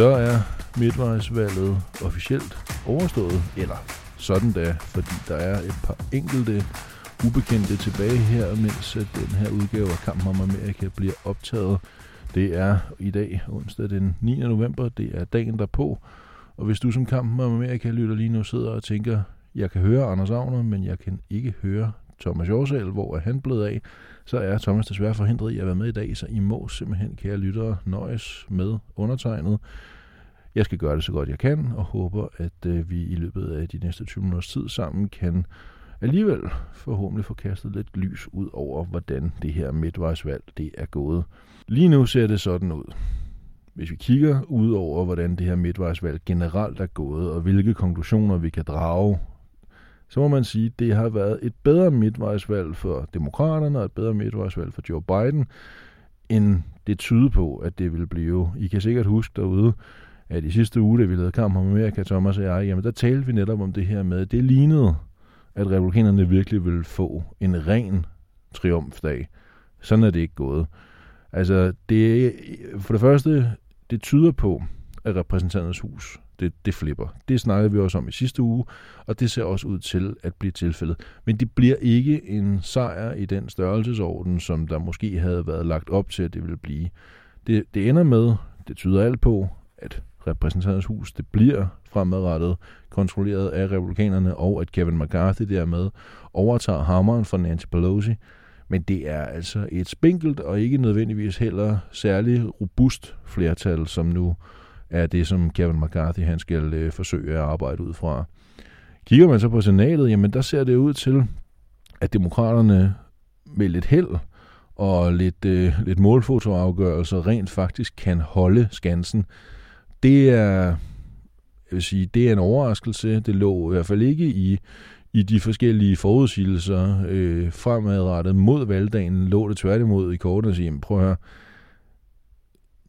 Så er midtvejsvalget officielt overstået, eller sådan da, fordi der er et par enkelte ubekendte tilbage her, mens den her udgave af Kampen om Amerika bliver optaget. Det er i dag, onsdag den 9. november, det er dagen derpå. Og hvis du som Kampen om Amerika lytter lige nu sidder og tænker, jeg kan høre Anders Agner, men jeg kan ikke høre Thomas Jorsal, hvor er han blevet af, så er Thomas desværre forhindret i at være med i dag, så I må simpelthen, kære lyttere, nøjes med undertegnet. Jeg skal gøre det så godt jeg kan, og håber, at øh, vi i løbet af de næste 20 minutters tid sammen kan alligevel forhåbentlig få kastet lidt lys ud over, hvordan det her midtvejsvalg det er gået. Lige nu ser det sådan ud. Hvis vi kigger ud over, hvordan det her midtvejsvalg generelt er gået, og hvilke konklusioner vi kan drage, så må man sige, at det har været et bedre midtvejsvalg for demokraterne og et bedre midtvejsvalg for Joe Biden, end det tyder på, at det vil blive. I kan sikkert huske derude, at i sidste uge, da vi lavede kamp om Amerika, Thomas og jeg, jamen der talte vi netop om det her med, at det lignede, at republikanerne virkelig ville få en ren triumfdag. Sådan er det ikke gået. Altså, det, for det første, det tyder på, at repræsentanternes hus, det, det flipper. Det snakkede vi også om i sidste uge, og det ser også ud til at blive tilfældet. Men det bliver ikke en sejr i den størrelsesorden, som der måske havde været lagt op til, at det ville blive. Det, det ender med, det tyder alt på, at repræsentanternes hus, det bliver fremadrettet kontrolleret af republikanerne, og at Kevin McCarthy dermed overtager hammeren fra Nancy Pelosi. Men det er altså et spinkelt og ikke nødvendigvis heller særlig robust flertal, som nu er det, som Kevin McCarthy han skal øh, forsøge at arbejde ud fra. Kigger man så på senatet, jamen der ser det ud til, at demokraterne med lidt held og lidt, øh, lidt målfotoafgørelser rent faktisk kan holde skansen. Det er, jeg vil sige, det er en overraskelse. Det lå i hvert fald ikke i, i de forskellige forudsigelser øh, fremadrettet mod valgdagen. Lå det tværtimod i kortet og sige, prøv at høre,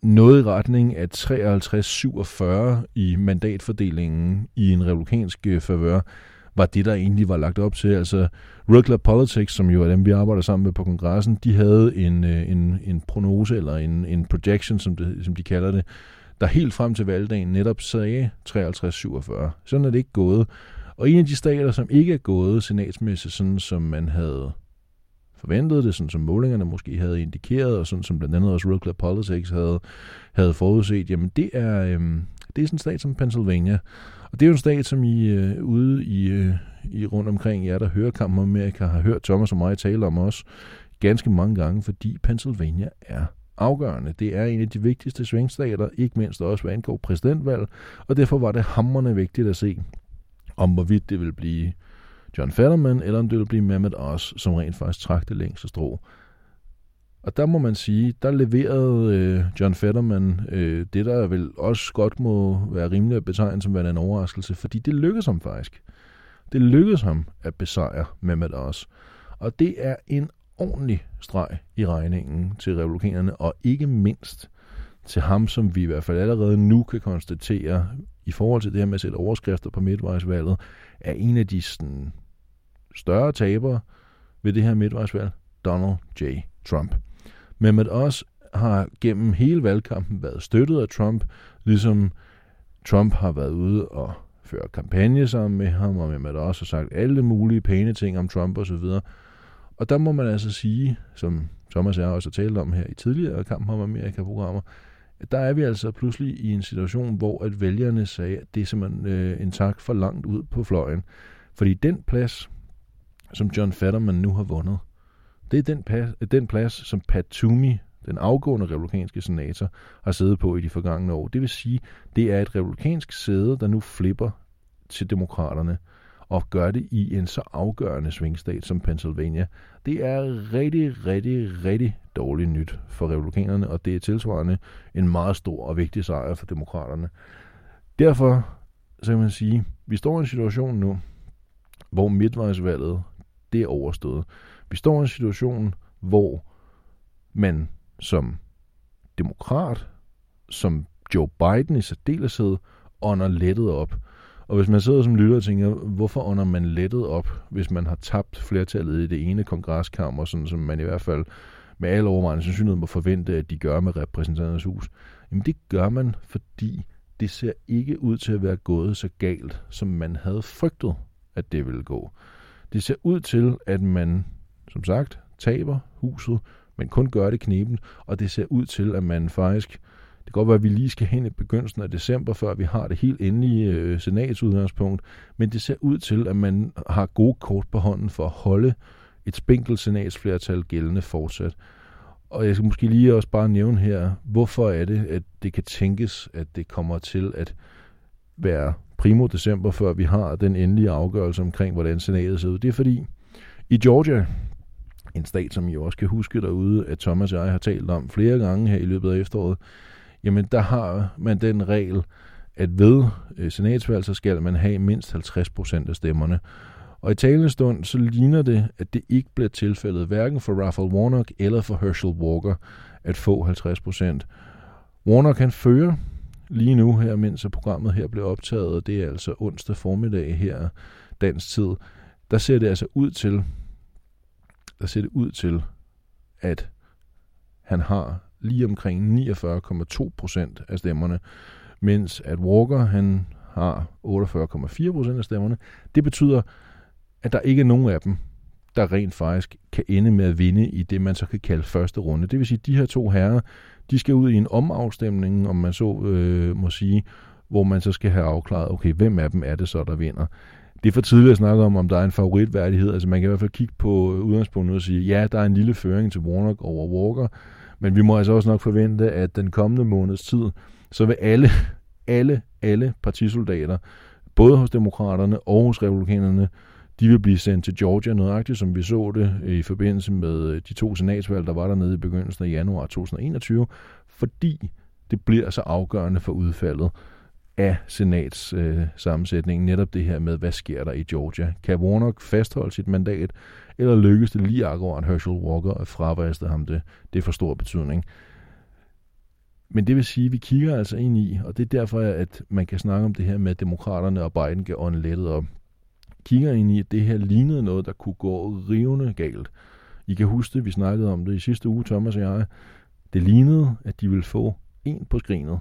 noget i retning af 53-47 i mandatfordelingen i en republikansk øh, favør, var det, der egentlig var lagt op til. Altså, Regular Politics, som jo er dem, vi arbejder sammen med på kongressen, de havde en, øh, en, en prognose, eller en, en projection, som, det, som de kalder det, der helt frem til valgdagen netop sagde 53-47. Sådan er det ikke gået. Og en af de stater, som ikke er gået senatsmæssigt, sådan som man havde forventede det, sådan som målingerne måske havde indikeret, og sådan som blandt andet også Real Club Politics havde, havde forudset, jamen det er, øhm, det er sådan en stat som Pennsylvania. Og det er jo en stat, som I øh, ude i, øh, i rundt omkring jer, der hører kampen om Amerika, har hørt Thomas og mig tale om også ganske mange gange, fordi Pennsylvania er afgørende. Det er en af de vigtigste svingstater, ikke mindst også hvad angår præsidentvalg, og derfor var det hammerne vigtigt at se, om hvorvidt det vil blive John Fetterman, eller om det ville blive Mehmet Oz, som rent faktisk trak det længste strå. Og der må man sige, der leverede øh, John Fetterman øh, det, der vel også godt må være rimeligt at betegne som en overraskelse, fordi det lykkedes ham faktisk. Det lykkedes ham at besejre Mehmet Oz. Og det er en ordentlig streg i regningen til republikanerne, og ikke mindst til ham, som vi i hvert fald allerede nu kan konstatere, i forhold til det her med at sætte overskrifter på midtvejsvalget, er en af de sådan, større tabere ved det her midtvejsvalg, Donald J. Trump. Men med os har gennem hele valgkampen været støttet af Trump, ligesom Trump har været ude og føre kampagne sammen med ham, og Mehmet Oz har sagt alle mulige pæne ting om Trump osv., og, og der må man altså sige, som Thomas og jeg også har talt om her i tidligere kampen om Amerika-programmer, der er vi altså pludselig i en situation, hvor at vælgerne sagde, at det er simpelthen øh, en tak for langt ud på fløjen. Fordi den plads, som John Fetterman nu har vundet, det er den, plads, den plads, som Pat Toomey, den afgående republikanske senator, har siddet på i de forgangne år. Det vil sige, det er et republikansk sæde, der nu flipper til demokraterne og gør det i en så afgørende svingstat som Pennsylvania. Det er rigtig, rigtig, rigtig dårligt nyt for republikanerne, og det er tilsvarende en meget stor og vigtig sejr for demokraterne. Derfor så kan man sige, vi står i en situation nu, hvor midtvejsvalget det er overstået. Vi står i en situation, hvor man som demokrat, som Joe Biden i særdeleshed, ånder lettet op. Og hvis man sidder som lytter og tænker, hvorfor under man lettet op, hvis man har tabt flertallet i det ene kongreskammer, sådan som man i hvert fald med alle overvejende sandsynlighed må forvente, at de gør med repræsentanternes hus, jamen det gør man, fordi det ser ikke ud til at være gået så galt, som man havde frygtet, at det ville gå. Det ser ud til, at man, som sagt, taber huset, men kun gør det knepen, og det ser ud til, at man faktisk, det kan godt være, at vi lige skal hen i begyndelsen af december, før vi har det helt endelige øh, senatsudgangspunkt, men det ser ud til, at man har gode kort på hånden for at holde et spinkelt senatsflertal gældende fortsat. Og jeg skal måske lige også bare nævne her, hvorfor er det, at det kan tænkes, at det kommer til at være primo december, før vi har den endelige afgørelse omkring, hvordan senatet ser ud. Det er fordi, i Georgia, en stat, som I også kan huske derude, at Thomas og jeg har talt om flere gange her i løbet af efteråret, jamen der har man den regel, at ved øh, senatsvalg, så skal man have mindst 50 procent af stemmerne. Og i talende stund, så ligner det, at det ikke bliver tilfældet hverken for Raphael Warnock eller for Herschel Walker at få 50 procent. Warnock kan føre lige nu her, mens programmet her bliver optaget, og det er altså onsdag formiddag her dansk tid, der ser det altså ud til, der ser det ud til, at han har lige omkring 49,2 procent af stemmerne, mens at Walker han har 48,4 procent af stemmerne. Det betyder, at der ikke er nogen af dem, der rent faktisk kan ende med at vinde i det, man så kan kalde første runde. Det vil sige, at de her to herrer, de skal ud i en omafstemning, om man så øh, må sige, hvor man så skal have afklaret, okay, hvem af dem er det så, der vinder. Det er for tidligt at snakke om, om der er en favoritværdighed. Altså man kan i hvert fald kigge på udgangspunktet og sige, ja, der er en lille føring til Warnock over Walker, men vi må altså også nok forvente, at den kommende måneds tid, så vil alle, alle, alle partisoldater, både hos demokraterne og hos republikanerne, de vil blive sendt til Georgia nøjagtigt, som vi så det øh, i forbindelse med øh, de to senatsvalg, der var dernede i begyndelsen af januar 2021, fordi det bliver så afgørende for udfaldet af senats øh, sammensætning. Netop det her med, hvad sker der i Georgia? Kan Warnock fastholde sit mandat, eller lykkes det lige akkurat Herschel Walker at fravriste ham det? Det er for stor betydning. Men det vil sige, at vi kigger altså ind i, og det er derfor, at man kan snakke om det her med, at demokraterne og Biden kan ånde lettet op kigger ind i, at det her lignede noget, der kunne gå rivende galt. I kan huske det, vi snakkede om det i sidste uge, Thomas og jeg. Det lignede, at de ville få en på skrinet.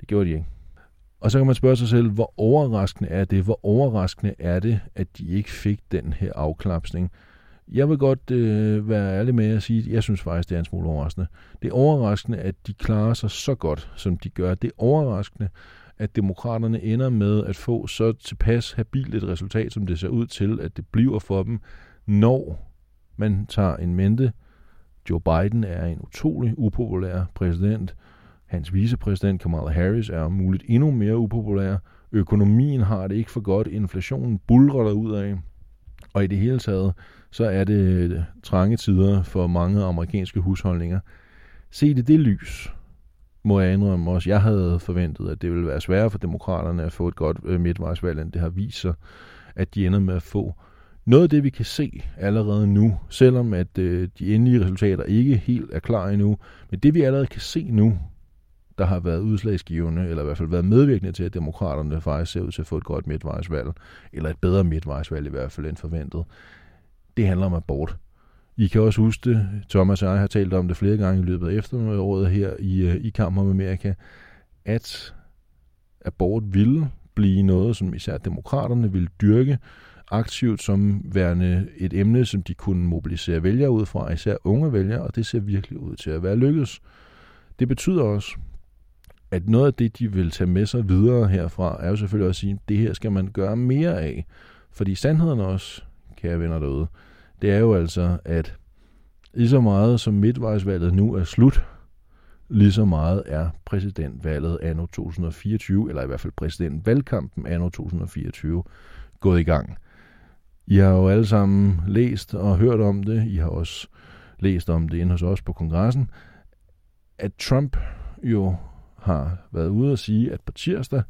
Det gjorde de ikke. Og så kan man spørge sig selv, hvor overraskende er det? Hvor overraskende er det, at de ikke fik den her afklapsning? Jeg vil godt øh, være ærlig med at sige, at jeg synes faktisk, det er en smule overraskende. Det er overraskende, at de klarer sig så godt, som de gør. Det er overraskende, at demokraterne ender med at få så tilpas habilt et resultat, som det ser ud til, at det bliver for dem, når man tager en mente. Joe Biden er en utrolig upopulær præsident. Hans vicepræsident Kamala Harris er muligt endnu mere upopulær. Økonomien har det ikke for godt. Inflationen bulrer der ud af. Og i det hele taget, så er det øh, trange tider for mange amerikanske husholdninger. Se det det lys, må jeg indrømme også. Jeg havde forventet, at det ville være sværere for demokraterne at få et godt øh, midtvejsvalg, end det har vist sig, at de ender med at få. Noget af det, vi kan se allerede nu, selvom at øh, de endelige resultater ikke helt er klar endnu, men det vi allerede kan se nu, der har været udslagsgivende, eller i hvert fald været medvirkende til, at demokraterne faktisk ser ud til at få et godt midtvejsvalg, eller et bedre midtvejsvalg i hvert fald end forventet, det handler om abort. I kan også huske det, Thomas og jeg har talt om det flere gange i løbet af efteråret her i, øh, i Kamp om Amerika, at abort ville blive noget, som især demokraterne ville dyrke aktivt som værende et emne, som de kunne mobilisere vælgere ud fra, især unge vælgere, og det ser virkelig ud til at være lykkedes. Det betyder også, at noget af det, de vil tage med sig videre herfra, er jo selvfølgelig også at sige, at det her skal man gøre mere af. Fordi sandheden også, kære venner derude, det er jo altså, at lige så meget som midtvejsvalget nu er slut, lige så meget er præsidentvalget anno 2024, eller i hvert fald præsidentvalgkampen anno 2024, gået i gang. I har jo alle sammen læst og hørt om det. I har også læst om det inde hos os på kongressen, at Trump jo har været ude og sige, at på tirsdag,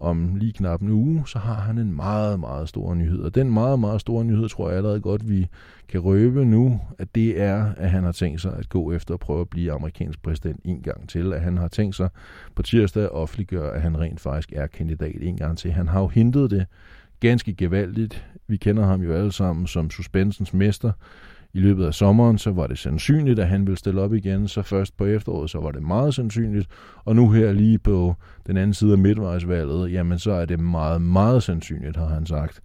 om lige knap en uge, så har han en meget, meget stor nyhed. Og den meget, meget store nyhed, tror jeg allerede godt, vi kan røbe nu, at det er, at han har tænkt sig at gå efter at prøve at blive amerikansk præsident en gang til. At han har tænkt sig på tirsdag at offentliggøre, at han rent faktisk er kandidat en gang til. Han har jo hintet det ganske gevaldigt. Vi kender ham jo alle sammen som suspensens mester i løbet af sommeren, så var det sandsynligt, at han ville stille op igen, så først på efteråret, så var det meget sandsynligt, og nu her lige på den anden side af midtvejsvalget, jamen så er det meget, meget sandsynligt, har han sagt.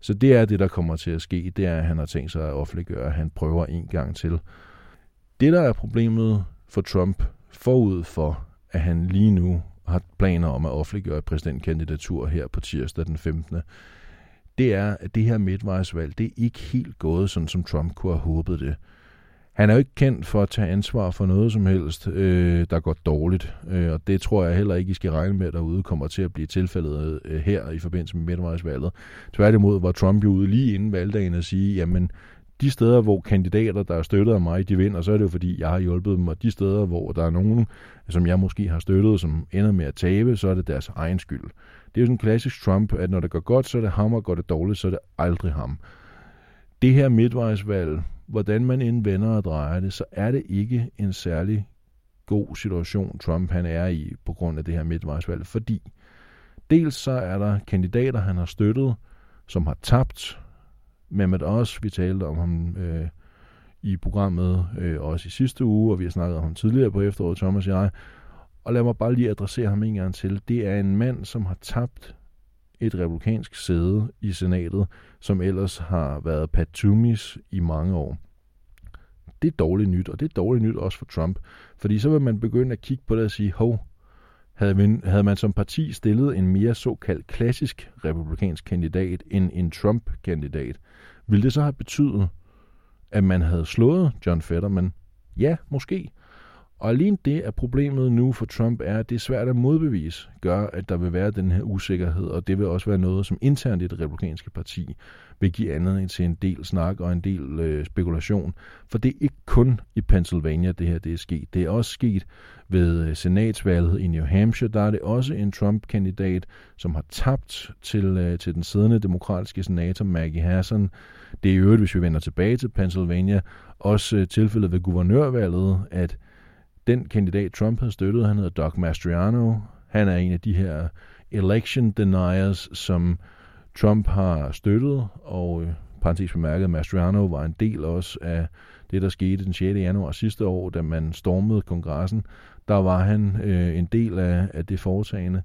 Så det er det, der kommer til at ske, det er, at han har tænkt sig at offentliggøre, at han prøver en gang til. Det, der er problemet for Trump forud for, at han lige nu har planer om at offentliggøre et præsidentkandidatur her på tirsdag den 15 det er, at det her midtvejsvalg, det er ikke helt gået, sådan som Trump kunne have håbet det. Han er jo ikke kendt for at tage ansvar for noget som helst, øh, der går dårligt. Øh, og det tror jeg heller ikke, I skal regne med, at derude kommer til at blive tilfældet øh, her i forbindelse med midtvejsvalget. Tværtimod var Trump jo ude lige inden valgdagen at sige, jamen de steder, hvor kandidater, der er støttet af mig, de vinder, så er det jo fordi, jeg har hjulpet dem. Og de steder, hvor der er nogen, som jeg måske har støttet, som ender med at tabe, så er det deres egen skyld. Det er jo sådan en klassisk Trump, at når det går godt, så er det ham, og går det dårligt, så er det aldrig ham. Det her midtvejsvalg, hvordan man end vender og drejer det, så er det ikke en særlig god situation, Trump han er i på grund af det her midtvejsvalg, fordi dels så er der kandidater, han har støttet, som har tabt. Mehmet Oz, vi talte om ham øh, i programmet øh, også i sidste uge, og vi har snakket om ham tidligere på efteråret, Thomas og jeg, og lad mig bare lige adressere ham en gang til. Det er en mand, som har tabt et republikansk sæde i senatet, som ellers har været patumis i mange år. Det er dårligt nyt, og det er dårligt nyt også for Trump. Fordi så vil man begynde at kigge på det og sige, hov, havde man, havde man som parti stillet en mere såkaldt klassisk republikansk kandidat end en Trump-kandidat, ville det så have betydet, at man havde slået John Fetterman? Ja, måske. Og alene det, at problemet nu for Trump er, at det er svært at modbevise, gør, at der vil være den her usikkerhed, og det vil også være noget, som internt i det republikanske parti vil give anledning til en del snak og en del øh, spekulation. For det er ikke kun i Pennsylvania, det her det er sket. Det er også sket ved øh, senatsvalget i New Hampshire. Der er det også en Trump-kandidat, som har tabt til, øh, til den siddende demokratiske senator Maggie Hassan. Det er i øvrigt, hvis vi vender tilbage til Pennsylvania, også øh, tilfældet ved guvernørvalget, at den kandidat, Trump havde støttet, han hedder Doug Mastriano. Han er en af de her election deniers, som Trump har støttet, og øh, parentes bemærket, Mastriano var en del også af det, der skete den 6. januar sidste år, da man stormede kongressen. Der var han øh, en del af, af det foretagende.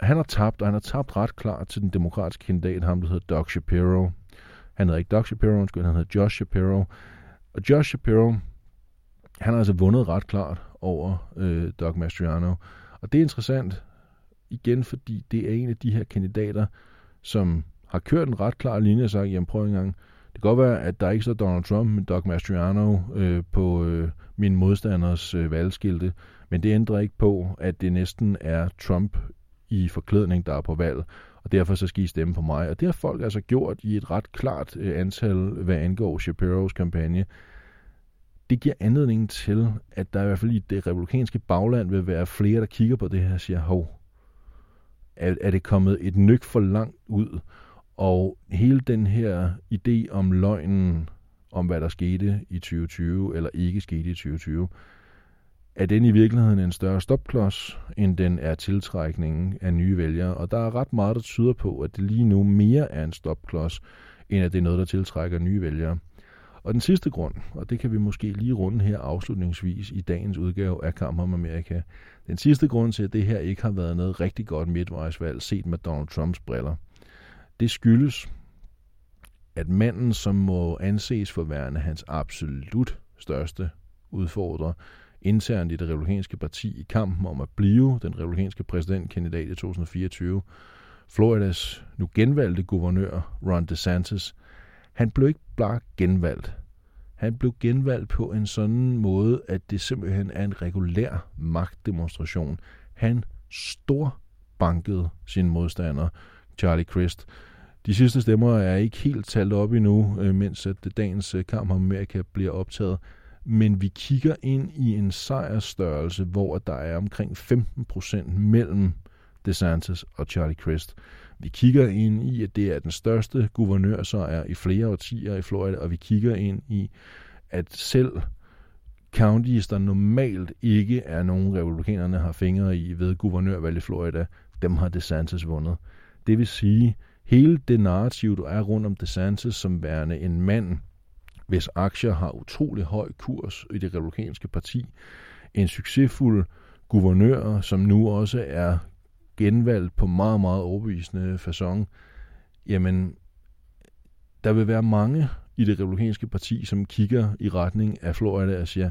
Han har tabt, og han har tabt ret klart til den demokratiske kandidat, ham der hedder Doug Shapiro. Han hedder ikke Doug Shapiro, han hedder Josh Shapiro. Og Josh Shapiro, han har altså vundet ret klart over øh, Doug Mastriano. Og det er interessant, igen fordi det er en af de her kandidater, som har kørt en ret klar linje og sagt, jamen prøv en gang, det kan godt være, at der ikke står Donald Trump, men Doug Mastriano øh, på øh, min modstanders øh, valgskilte, men det ændrer ikke på, at det næsten er Trump i forklædning, der er på valg, og derfor så skal I stemme på mig. Og det har folk altså gjort i et ret klart øh, antal, hvad angår Shapiro's kampagne det giver anledning til, at der i hvert fald i det republikanske bagland vil være flere, der kigger på det her og siger, hov, er, er det kommet et nyk for langt ud? Og hele den her idé om løgnen, om hvad der skete i 2020, eller ikke skete i 2020, er den i virkeligheden en større stopklods, end den er tiltrækningen af nye vælgere. Og der er ret meget, der tyder på, at det lige nu mere er en stopklods, end at det er noget, der tiltrækker nye vælgere. Og den sidste grund, og det kan vi måske lige runde her afslutningsvis i dagens udgave af Kamp om Amerika. Den sidste grund til, at det her ikke har været noget rigtig godt midtvejsvalg set med Donald Trumps briller, det skyldes, at manden, som må anses for værende hans absolut største udfordrer internt i det republikanske parti i kampen om at blive den republikanske præsidentkandidat i 2024, Floridas nu genvalgte guvernør Ron DeSantis, han blev ikke bare genvalgt. Han blev genvalgt på en sådan måde, at det simpelthen er en regulær magtdemonstration. Han storbankede sin modstander, Charlie Crist. De sidste stemmer er ikke helt talt op endnu, øh, mens at dagens øh, kamp om Amerika bliver optaget. Men vi kigger ind i en sejrstørrelse, hvor der er omkring 15 procent mellem DeSantis og Charlie Crist. Vi kigger ind i, at det er den største guvernørsejr i flere årtier i Florida, og vi kigger ind i, at selv counties, der normalt ikke er nogen republikanerne har fingre i ved guvernørvalg i Florida, dem har DeSantis vundet. Det vil sige, hele det narrativ, du er rundt om DeSantis som værende en mand, hvis aktier har utrolig høj kurs i det republikanske parti. En succesfuld guvernør, som nu også er genvalgt på meget, meget overbevisende façon, jamen, der vil være mange i det republikanske parti, som kigger i retning af Florida og siger,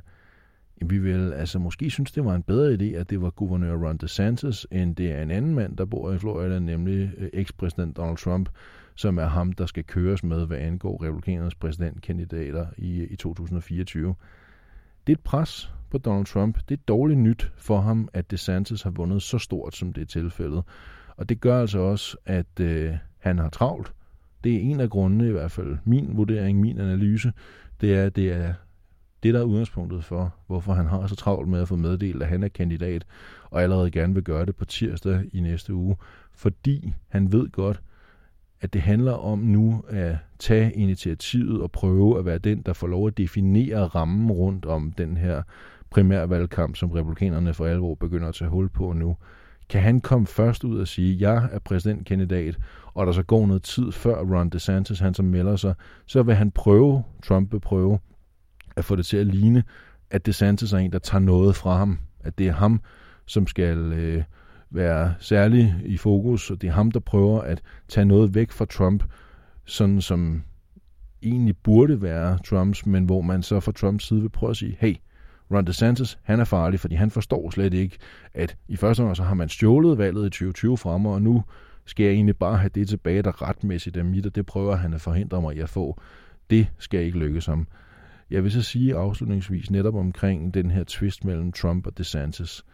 vi vil altså måske synes, det var en bedre idé, at det var guvernør Ron DeSantis, end det er en anden mand, der bor i Florida, nemlig øh, ekspræsident Donald Trump, som er ham, der skal køres med, hvad angår republikanernes præsidentkandidater i, i 2024. Det er et pres på Donald Trump. Det er dårligt nyt for ham, at DeSantis har vundet så stort, som det er tilfældet. Og det gør altså også, at øh, han har travlt. Det er en af grundene, i hvert fald min vurdering, min analyse, det er, at det er det, der er udgangspunktet for, hvorfor han har så travlt med at få meddelt, at han er kandidat, og allerede gerne vil gøre det på tirsdag i næste uge, fordi han ved godt, at det handler om nu at tage initiativet og prøve at være den, der får lov at definere rammen rundt om den her primærvalgkamp, som republikanerne for alvor begynder at tage hul på nu. Kan han komme først ud og sige, at jeg er præsidentkandidat, og der så går noget tid før Ron DeSantis han så melder sig, så vil han prøve, Trump vil prøve, at få det til at ligne, at DeSantis er en, der tager noget fra ham. At det er ham, som skal øh, være særlig i fokus, og det er ham, der prøver at tage noget væk fra Trump, sådan som egentlig burde være Trumps, men hvor man så fra Trumps side vil prøve at sige, hey, Ron DeSantis, han er farlig, fordi han forstår slet ikke, at i første omgang så har man stjålet valget i 2020 frem, og nu skal jeg egentlig bare have det tilbage, der retmæssigt er mit, og det prøver han at forhindre mig i at få. Det skal ikke lykkes ham. Jeg vil så sige afslutningsvis netop omkring den her twist mellem Trump og DeSantis.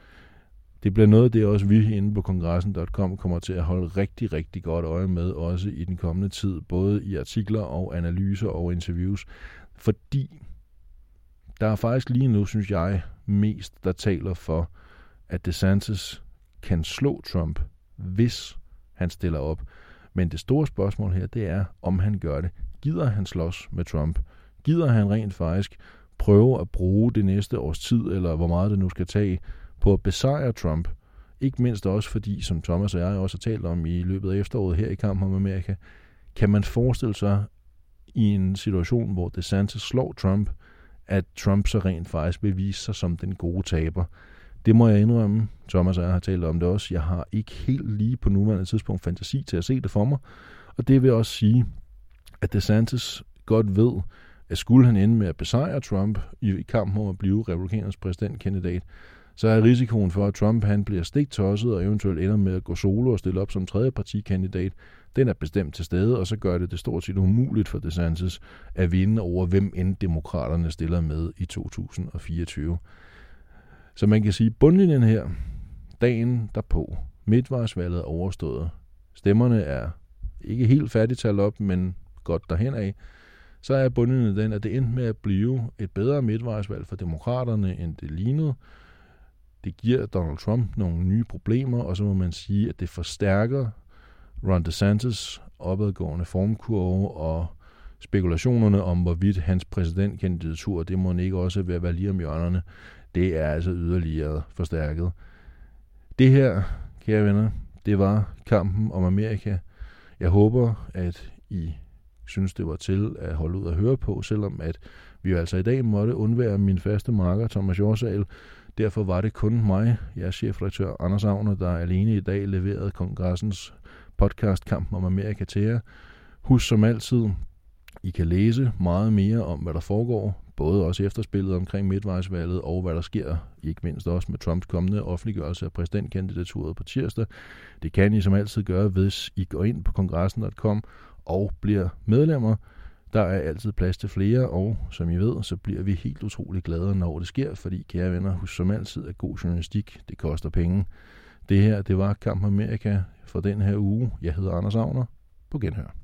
Det bliver noget af det også vi inde på kongressen.com kommer til at holde rigtig, rigtig godt øje med, også i den kommende tid, både i artikler og analyser og interviews, fordi der er faktisk lige nu, synes jeg, mest, der taler for, at DeSantis kan slå Trump, hvis han stiller op. Men det store spørgsmål her, det er, om han gør det. Gider han slås med Trump? Gider han rent faktisk prøve at bruge det næste års tid, eller hvor meget det nu skal tage, på at besejre Trump? Ikke mindst også fordi, som Thomas og jeg også har talt om i løbet af efteråret her i kampen om Amerika, kan man forestille sig i en situation, hvor DeSantis slår Trump, at Trump så rent faktisk vil vise sig som den gode taber. Det må jeg indrømme. Thomas og jeg har talt om det også. Jeg har ikke helt lige på nuværende tidspunkt fantasi til at se det for mig. Og det vil også sige, at DeSantis godt ved, at skulle han ende med at besejre Trump i, kampen om at blive republikanernes præsidentkandidat, så er risikoen for, at Trump han bliver stiktosset og eventuelt ender med at gå solo og stille op som tredje partikandidat, den er bestemt til stede, og så gør det det stort set umuligt for DeSantis at vinde over, hvem end demokraterne stiller med i 2024. Så man kan sige, bundlinjen her, dagen derpå, midtvejsvalget er overstået. Stemmerne er ikke helt færdigt talt op, men godt derhen af så er bundlinjen den, at det endte med at blive et bedre midtvejsvalg for demokraterne, end det lignede. Det giver Donald Trump nogle nye problemer, og så må man sige, at det forstærker Ron DeSantis opadgående formkurve og spekulationerne om, hvorvidt hans præsidentkandidatur, det må ikke også være, være lige om hjørnerne, det er altså yderligere forstærket. Det her, kære venner, det var kampen om Amerika. Jeg håber, at I synes, det var til at holde ud at høre på, selvom at vi jo altså i dag måtte undvære min faste marker, Thomas Jorsal. Derfor var det kun mig, jeg er chefredaktør Anders Agner, der alene i dag leverede kongressens podcast Kampen om Amerika til jer. Husk som altid, I kan læse meget mere om, hvad der foregår, både også efterspillet omkring midtvejsvalget og hvad der sker, ikke mindst også med Trumps kommende offentliggørelse af præsidentkandidaturet på tirsdag. Det kan I som altid gøre, hvis I går ind på kongressen.com og bliver medlemmer. Der er altid plads til flere, og som I ved, så bliver vi helt utrolig glade, når det sker, fordi kære venner, husk som altid, at god journalistik, det koster penge. Det her, det var Kamp Amerika for den her uge. Jeg hedder Anders Agner. På genhør.